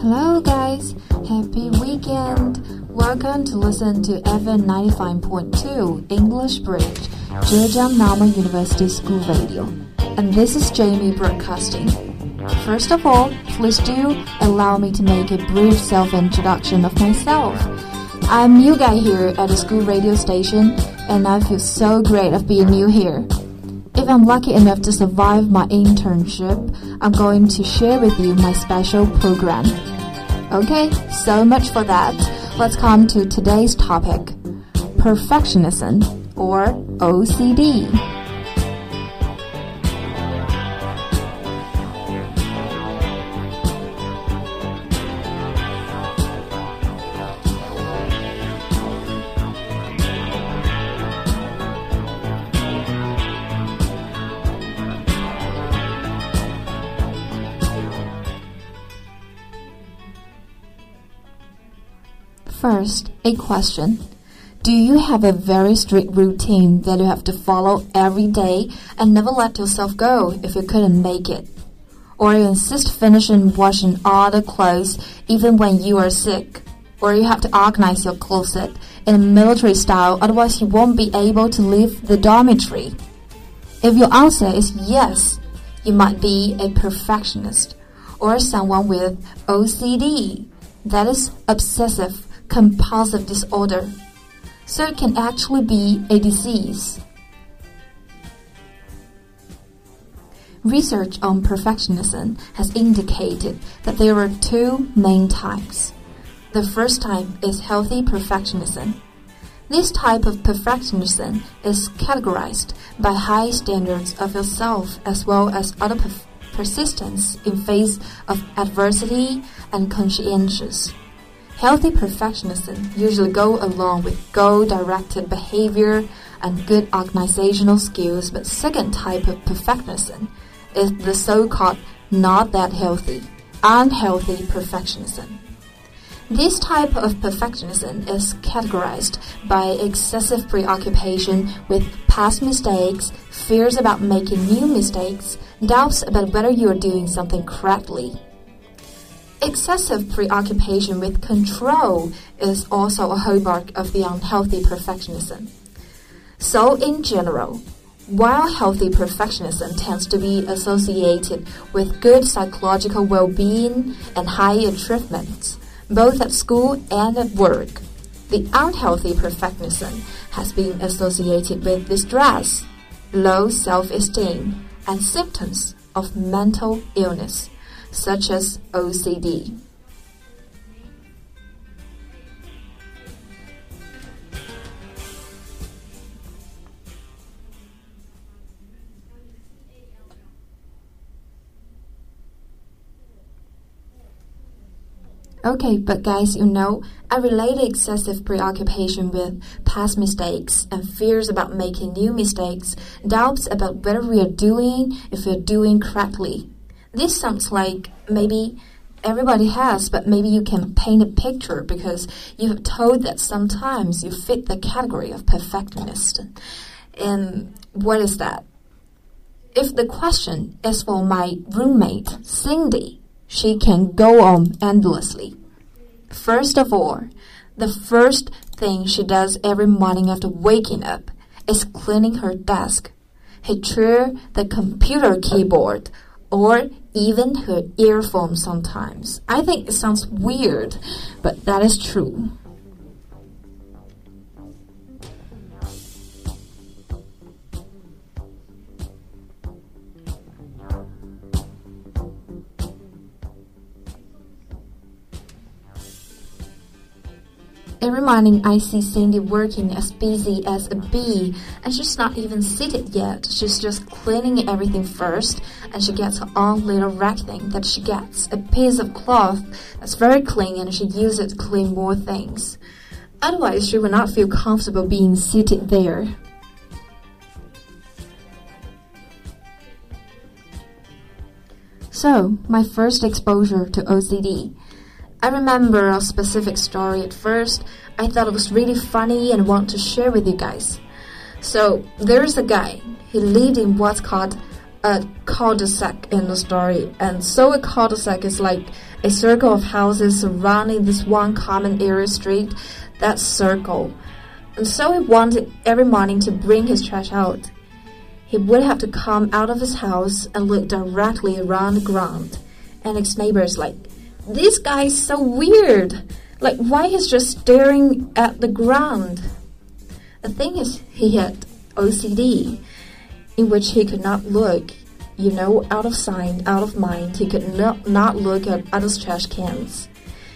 Hello, guys. Happy weekend. Welcome to listen to FM 95.2 English Bridge, Zhejiang Normal University School Radio. And this is Jamie broadcasting. First of all, please do allow me to make a brief self introduction of myself. I'm new guy here at the school radio station, and I feel so great of being new here. If I'm lucky enough to survive my internship, I'm going to share with you my special program. Okay, so much for that. Let's come to today's topic perfectionism or OCD. First, a question. Do you have a very strict routine that you have to follow every day and never let yourself go if you couldn't make it? Or you insist finishing washing all the clothes even when you are sick? Or you have to organize your closet in a military style otherwise you won't be able to leave the dormitory? If your answer is yes, you might be a perfectionist or someone with OCD, that is obsessive compulsive disorder, so it can actually be a disease. Research on perfectionism has indicated that there are two main types. The first type is healthy perfectionism. This type of perfectionism is categorized by high standards of yourself as well as other persistence in face of adversity and conscientious. Healthy perfectionism usually go along with goal-directed behavior and good organizational skills, but second type of perfectionism is the so-called not that healthy, unhealthy perfectionism. This type of perfectionism is categorized by excessive preoccupation with past mistakes, fears about making new mistakes, doubts about whether you are doing something correctly. Excessive preoccupation with control is also a hallmark of the unhealthy perfectionism. So, in general, while healthy perfectionism tends to be associated with good psychological well being and high achievements, both at school and at work, the unhealthy perfectionism has been associated with distress, low self esteem, and symptoms of mental illness such as OCD. Okay, but guys, you know, I relate excessive preoccupation with past mistakes and fears about making new mistakes, doubts about whether we are doing, if we're doing correctly. This sounds like maybe everybody has, but maybe you can paint a picture because you have told that sometimes you fit the category of perfectionist. And what is that? If the question is for my roommate, Cindy, she can go on endlessly. First of all, the first thing she does every morning after waking up is cleaning her desk, her the computer keyboard, or even her earphones sometimes. I think it sounds weird, but that is true. Every morning, I see Cindy working as busy as a bee, and she's not even seated yet. She's just cleaning everything first, and she gets her own little rag thing that she gets a piece of cloth that's very clean, and she uses it to clean more things. Otherwise, she would not feel comfortable being seated there. So, my first exposure to OCD. I remember a specific story at first. I thought it was really funny and want to share with you guys. So, there's a guy. He lived in what's called a cul-de-sac in the story. And so a cul-de-sac is like a circle of houses surrounding this one common area street. That circle. And so he wanted every morning to bring his trash out. He would have to come out of his house and look directly around the ground. And his neighbors like, this guy is so weird. Like, why he's just staring at the ground? The thing is, he had OCD in which he could not look, you know, out of sight, out of mind. He could not, not look at other trash cans.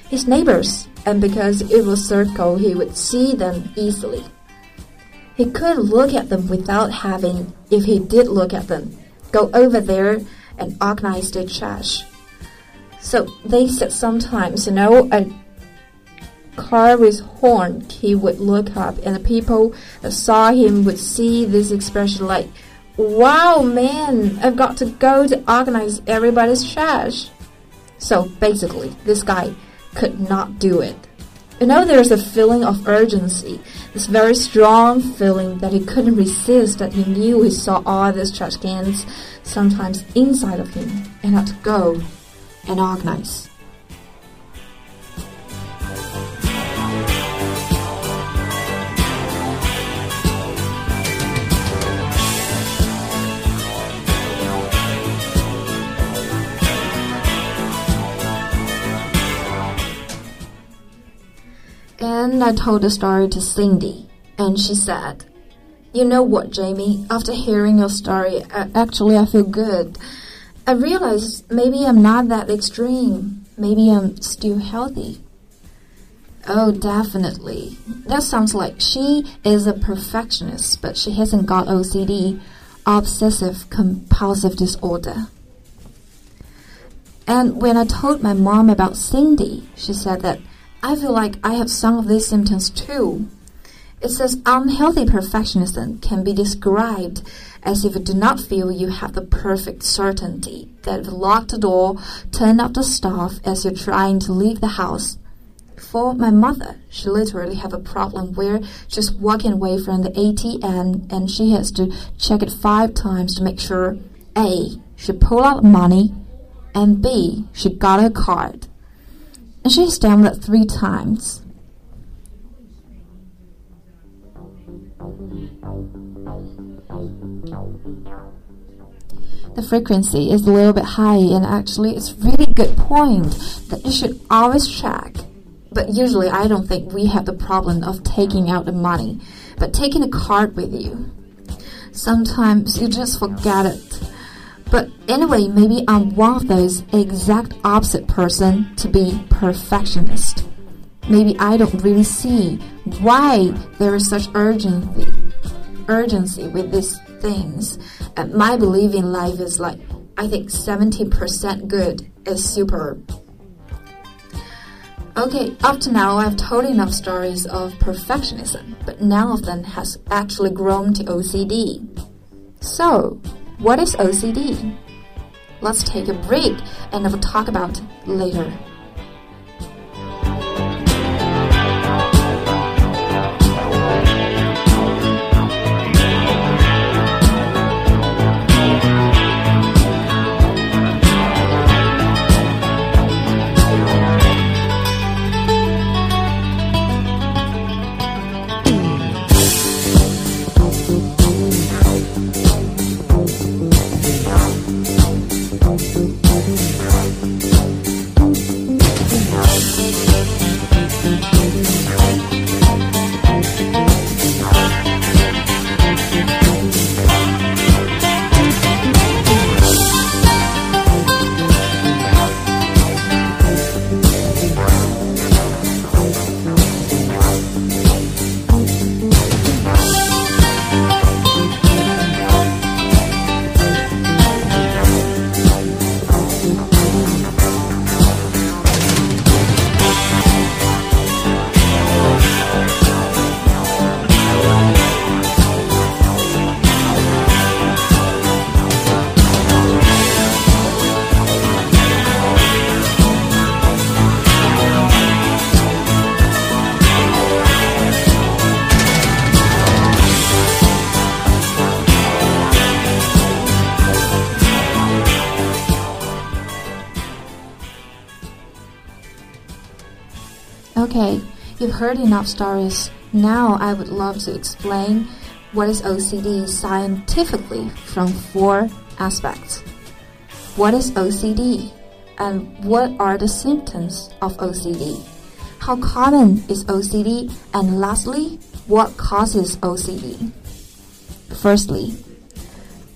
His neighbors, and because it was circle, he would see them easily. He could look at them without having, if he did look at them, go over there and organize their trash. So they said sometimes, you know, a car with horn, he would look up, and the people that saw him would see this expression like, Wow, man, I've got to go to organize everybody's trash. So basically, this guy could not do it. You know, there's a feeling of urgency, this very strong feeling that he couldn't resist, that he knew he saw all these trash cans sometimes inside of him and had to go and organize. And I told the story to Cindy, and she said, You know what, Jamie? After hearing your story, actually, I feel good. I realized maybe I'm not that extreme. Maybe I'm still healthy. Oh, definitely. That sounds like she is a perfectionist, but she hasn't got OCD, obsessive compulsive disorder. And when I told my mom about Cindy, she said that I feel like I have some of these symptoms too. It says unhealthy perfectionism can be described as if you do not feel you have the perfect certainty that if you lock the door, turn off the stove as you're trying to leave the house. For my mother, she literally have a problem where she's walking away from the ATM and she has to check it five times to make sure A, she pull out money, and B, she got her card. And she stamped it three times. The frequency is a little bit high, and actually, it's really good point that you should always check. But usually, I don't think we have the problem of taking out the money, but taking a card with you. Sometimes you just forget it. But anyway, maybe I'm one of those exact opposite person to be perfectionist. Maybe I don't really see why there is such urgency, urgency with these things. And my belief in life is like, I think 70% good is superb. Okay, up to now I've told enough stories of perfectionism, but none of them has actually grown to OCD. So, what is OCD? Let's take a break and we'll talk about later. Okay, you've heard enough stories. Now I would love to explain what is OCD scientifically from four aspects. What is OCD? And what are the symptoms of OCD? How common is OCD? And lastly, what causes OCD? Firstly,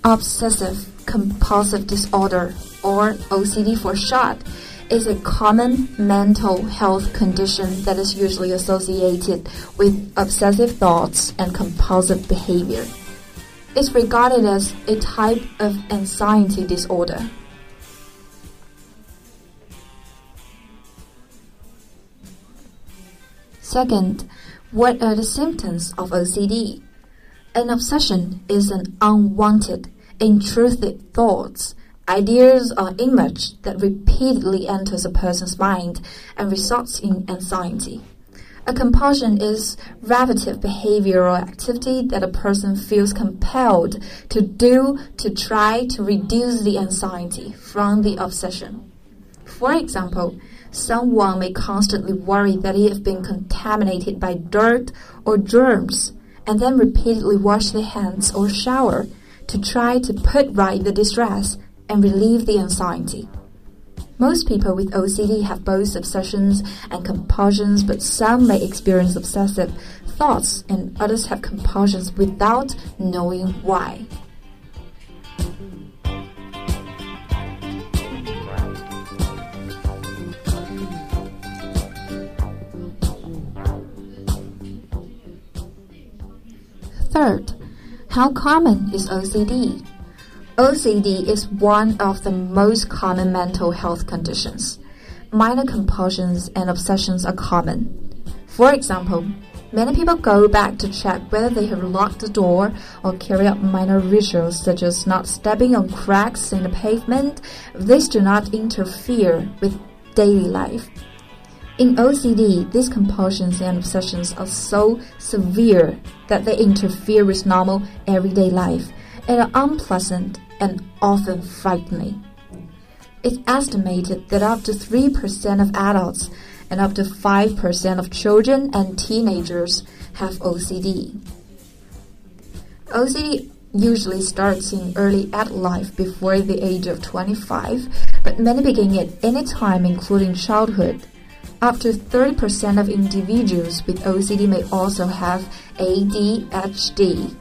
obsessive compulsive disorder, or OCD for short, is a common mental health condition that is usually associated with obsessive thoughts and compulsive behavior. It's regarded as a type of anxiety disorder. Second, what are the symptoms of OCD? An obsession is an unwanted, intrusive thoughts, ideas or image that repeatedly enters a person's mind and results in anxiety. A compulsion is repetitive behavioral activity that a person feels compelled to do to try to reduce the anxiety from the obsession. For example, someone may constantly worry that he has been contaminated by dirt or germs and then repeatedly wash their hands or shower to try to put right the distress and relieve the anxiety. Most people with OCD have both obsessions and compulsions, but some may experience obsessive thoughts and others have compulsions without knowing why. Third, how common is OCD? OCD is one of the most common mental health conditions. Minor compulsions and obsessions are common. For example, many people go back to check whether they have locked the door or carry out minor rituals such as not stepping on cracks in the pavement. These do not interfere with daily life. In OCD, these compulsions and obsessions are so severe that they interfere with normal everyday life are unpleasant and often frightening. It's estimated that up to 3% of adults and up to 5% of children and teenagers have OCD. OCD usually starts in early adult life before the age of 25, but many begin at any time, including childhood. Up to 30% of individuals with OCD may also have ADHD.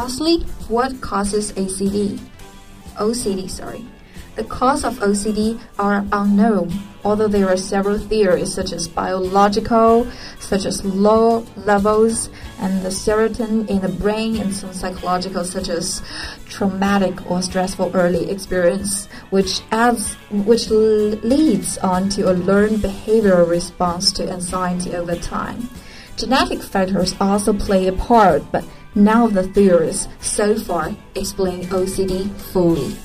Lastly, what causes ACD? OCD, sorry. The cause of OCD are unknown, although there are several theories such as biological, such as low levels and the serotonin in the brain, and some psychological such as traumatic or stressful early experience, which adds, which leads on to a learned behavioral response to anxiety over time. Genetic factors also play a part, but none of the theories so far explain OCD fully.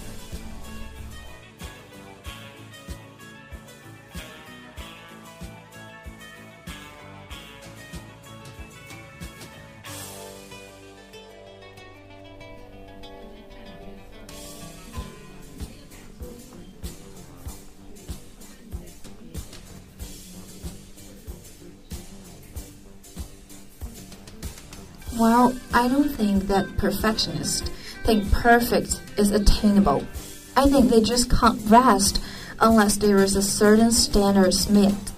Well, I don't think that perfectionists think perfect is attainable. I think they just can't rest unless there is a certain standard met.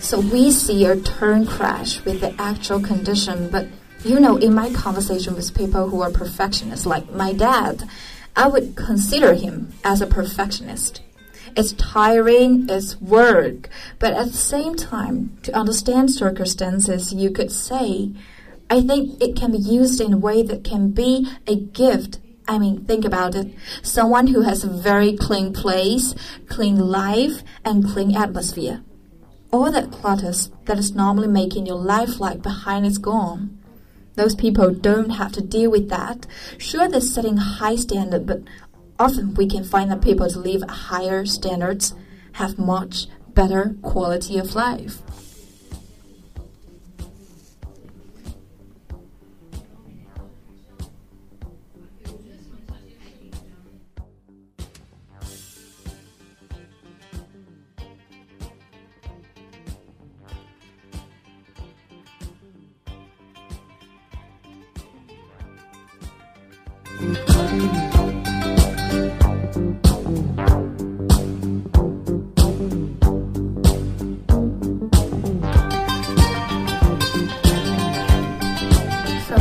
So we see a turn crash with the actual condition, but you know, in my conversation with people who are perfectionists, like my dad, I would consider him as a perfectionist. It's tiring, it's work, but at the same time, to understand circumstances, you could say, I think it can be used in a way that can be a gift. I mean, think about it. Someone who has a very clean place, clean life, and clean atmosphere. All that clutters that is normally making your life like behind is gone. Those people don't have to deal with that. Sure, they're setting high standard, but often we can find that people to live higher standards have much better quality of life. From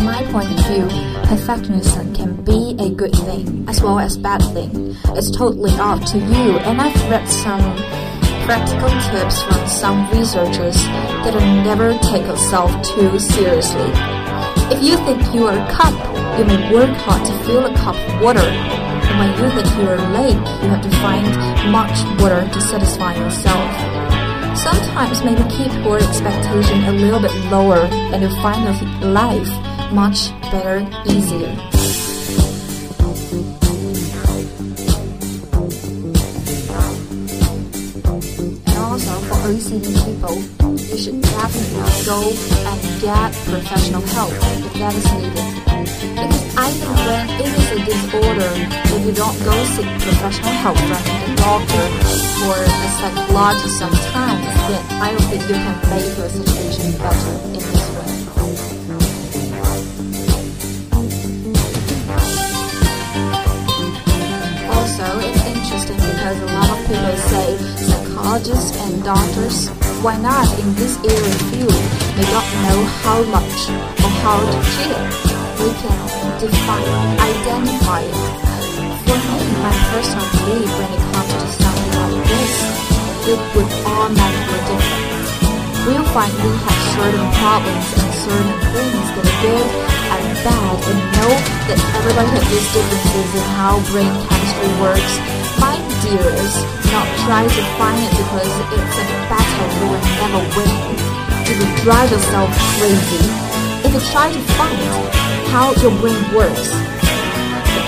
my point of view, perfectionism can be a good thing as well as bad thing. It's totally up to you. And I've read some practical tips from some researchers that never take yourself too seriously. If you think you are a cup you may work hard to fill a cup of water. And when you think you're a lake, you have to find much water to satisfy yourself. Sometimes maybe keep your expectation a little bit lower and you'll find your life much better, easier. And also for OCD people, you should definitely go and get professional help if that is needed. Because I think when it is a disorder, if you don't go seek professional help from the doctor or a psychologist sometimes, then I don't think you can make your situation better in this way. Also, it's interesting because a lot of people say psychologists and doctors, why not in this area field? They don't know how much or how to it. We can define, identify it. For me, my personal belief when it comes to something like this, it would automatically different. We'll find we have certain problems and certain things that are good and bad and know that everybody has these differences in how brain chemistry works. My dear is not try to find it because it's a battle you will never win. It will drive yourself crazy. If you try to find how your brain works,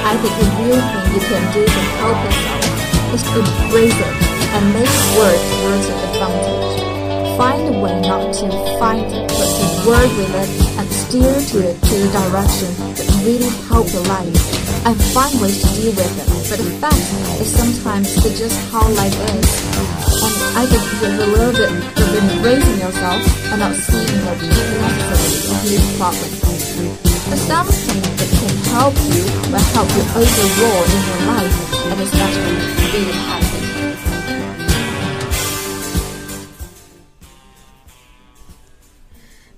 I think the real thing you can do to help yourself is to embrace it and make it work to your advantage. Find a way not to fight it, but to work with it and steer to it to the direction that really help your life. And find ways to deal with it. But the fact is sometimes it's just how life is. And I think there's a little bit of embracing yourself and not seeing it necessarily a problem. But something that can help you will help you overall in your life and especially being happy.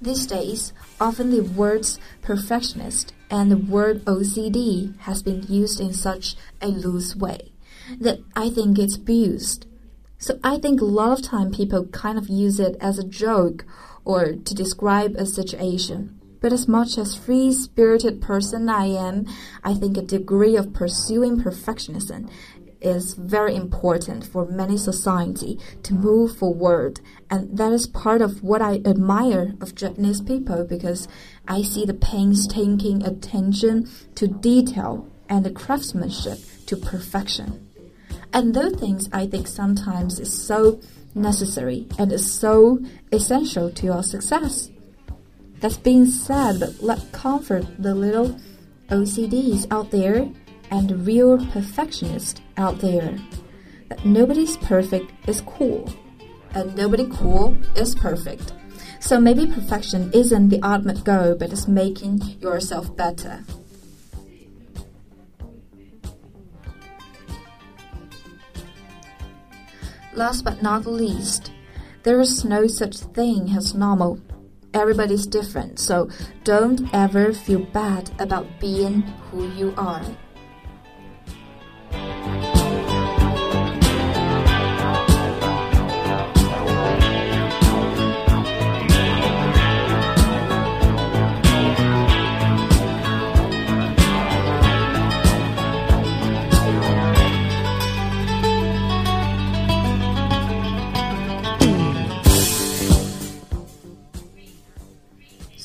These days, often the words perfectionist and the word OCD has been used in such a loose way that I think it's abused. So I think a lot of time people kind of use it as a joke or to describe a situation. But as much as free-spirited person I am, I think a degree of pursuing perfectionism is very important for many society to move forward and that is part of what I admire of Japanese people because I see the painstaking attention to detail and the craftsmanship to perfection. And those things I think sometimes is so necessary and is so essential to your success. That's being said, but let comfort the little OCDs out there and real perfectionists out there. That nobody's perfect is cool, and nobody cool is perfect. So maybe perfection isn't the ultimate goal, but it's making yourself better. Last but not least, there is no such thing as normal. Everybody's different, so don't ever feel bad about being who you are.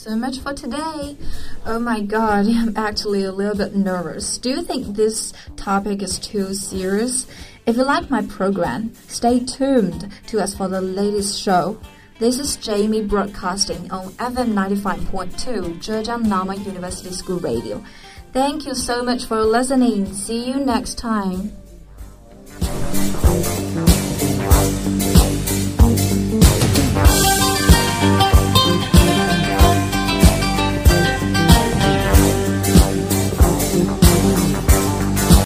So much for today. Oh my god, I'm actually a little bit nervous. Do you think this topic is too serious? If you like my program, stay tuned to us for the latest show. This is Jamie broadcasting on FM 95.2 Zhejiang Normal University School Radio. Thank you so much for listening. See you next time.